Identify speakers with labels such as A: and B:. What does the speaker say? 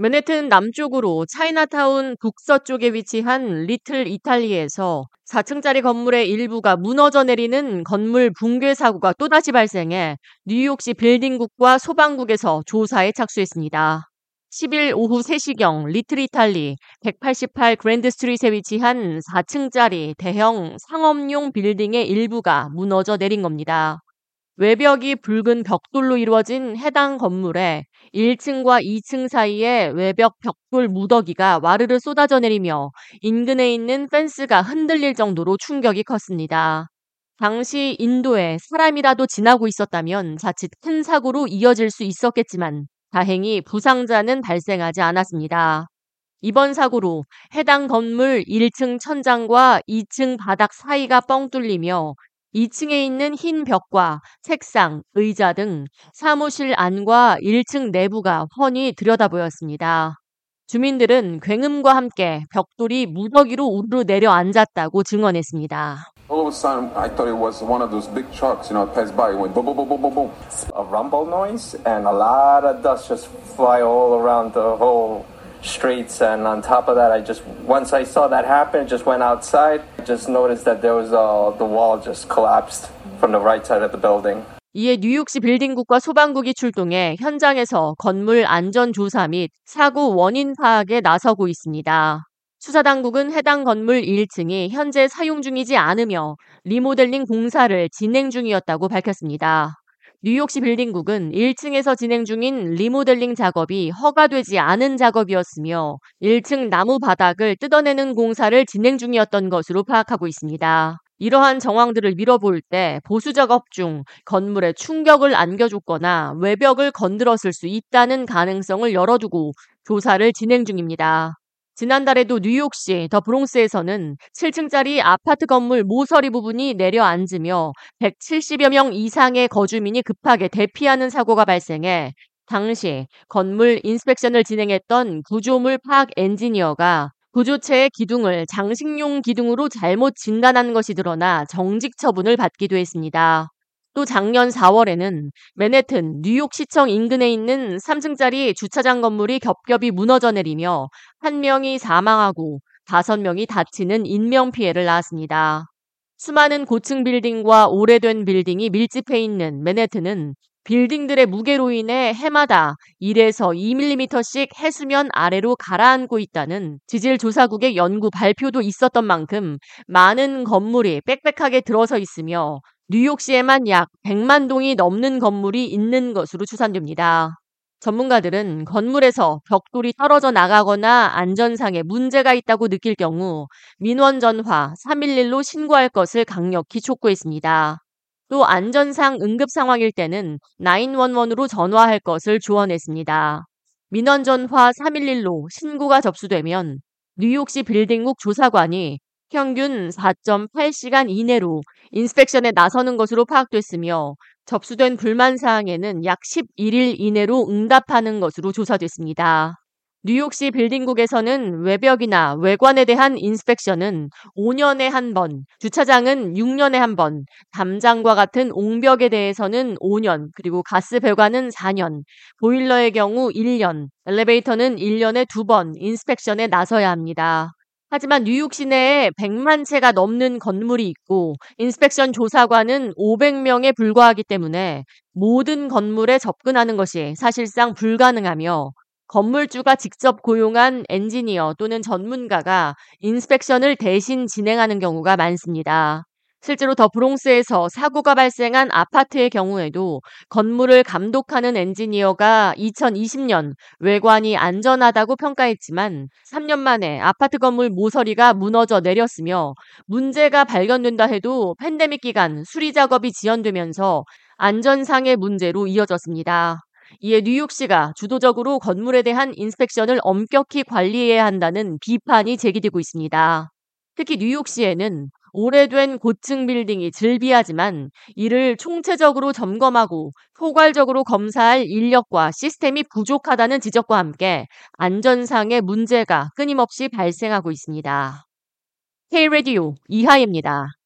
A: 맨해튼 남쪽으로 차이나타운 북서쪽에 위치한 리틀 이탈리에서 4층짜리 건물의 일부가 무너져 내리는 건물 붕괴 사고가 또다시 발생해 뉴욕시 빌딩국과 소방국에서 조사에 착수했습니다. 10일 오후 3시경 리틀 이탈리 188 그랜드 스트리트에 위치한 4층짜리 대형 상업용 빌딩의 일부가 무너져 내린 겁니다. 외벽이 붉은 벽돌로 이루어진 해당 건물에 1층과 2층 사이에 외벽 벽돌 무더기가 와르르 쏟아져 내리며 인근에 있는 펜스가 흔들릴 정도로 충격이 컸습니다. 당시 인도에 사람이라도 지나고 있었다면 자칫 큰 사고로 이어질 수 있었겠지만 다행히 부상자는 발생하지 않았습니다. 이번 사고로 해당 건물 1층 천장과 2층 바닥 사이가 뻥 뚫리며 2층에 있는 흰 벽과 책상, 의자 등 사무실 안과 1층 내부가 훤히 들여다보였습니다. 주민들은 굉음과 함께 벽돌이 무더기로 우르르 내려앉았다고 증언했습니다.
B: Just noticed that there was uh, the wall just collapsed from the right side of the building.
A: 이에 뉴욕시 빌딩국과 소방국이 출동해 현장에서 건물 안전 조사 및 사고 원인 파악에 나서고 있습니다. 수사 당국은 해당 건물 1층이 현재 사용 중이지 않으며 리모델링 공사를 진행 중이었다고 밝혔습니다. 뉴욕시 빌딩국은 1층에서 진행 중인 리모델링 작업이 허가되지 않은 작업이었으며 1층 나무 바닥을 뜯어내는 공사를 진행 중이었던 것으로 파악하고 있습니다. 이러한 정황들을 밀어볼 때 보수 작업 중 건물에 충격을 안겨줬거나 외벽을 건드렸을 수 있다는 가능성을 열어두고 조사를 진행 중입니다. 지난달에도 뉴욕시 더 브롱스에서는 7층짜리 아파트 건물 모서리 부분이 내려앉으며 170여 명 이상의 거주민이 급하게 대피하는 사고가 발생해 당시 건물 인스펙션을 진행했던 구조물 파악 엔지니어가 구조체의 기둥을 장식용 기둥으로 잘못 진단한 것이 드러나 정직 처분을 받기도 했습니다. 또 작년 4월에는 맨해튼 뉴욕시청 인근에 있는 3층짜리 주차장 건물이 겹겹이 무너져 내리며 한 명이 사망하고 다섯 명이 다치는 인명피해를 낳았습니다. 수많은 고층 빌딩과 오래된 빌딩이 밀집해 있는 맨해튼은 빌딩들의 무게로 인해 해마다 1에서 2mm씩 해수면 아래로 가라앉고 있다는 지질조사국의 연구 발표도 있었던 만큼 많은 건물이 빽빽하게 들어서 있으며 뉴욕시에만 약 100만 동이 넘는 건물이 있는 것으로 추산됩니다. 전문가들은 건물에서 벽돌이 떨어져 나가거나 안전상에 문제가 있다고 느낄 경우 민원 전화 311로 신고할 것을 강력히 촉구했습니다. 또 안전상 응급 상황일 때는 911으로 전화할 것을 조언했습니다. 민원 전화 311로 신고가 접수되면 뉴욕시 빌딩국 조사관이 평균 4.8시간 이내로 인스펙션에 나서는 것으로 파악됐으며 접수된 불만 사항에는 약 11일 이내로 응답하는 것으로 조사됐습니다. 뉴욕시 빌딩국에서는 외벽이나 외관에 대한 inspection은 5년에 한 번, 주차장은 6년에 한 번, 담장과 같은 옹벽에 대해서는 5년, 그리고 가스 배관은 4년, 보일러의 경우 1년, 엘리베이터는 1년에 2번 inspection에 나서야 합니다. 하지만 뉴욕 시내에 100만 채가 넘는 건물이 있고 inspection 조사관은 500명에 불과하기 때문에 모든 건물에 접근하는 것이 사실상 불가능하며 건물주가 직접 고용한 엔지니어 또는 전문가가 인스펙션을 대신 진행하는 경우가 많습니다. 실제로 더 브롱스에서 사고가 발생한 아파트의 경우에도 건물을 감독하는 엔지니어가 2020년 외관이 안전하다고 평가했지만 3년 만에 아파트 건물 모서리가 무너져 내렸으며 문제가 발견된다 해도 팬데믹 기간 수리 작업이 지연되면서 안전상의 문제로 이어졌습니다. 이에 뉴욕시가 주도적으로 건물에 대한 인스펙션을 엄격히 관리해야 한다는 비판이 제기되고 있습니다. 특히 뉴욕시에는 오래된 고층 빌딩이 즐비하지만 이를 총체적으로 점검하고 포괄적으로 검사할 인력과 시스템이 부족하다는 지적과 함께 안전상의 문제가 끊임없이 발생하고 있습니다. K-Radio 이하입니다.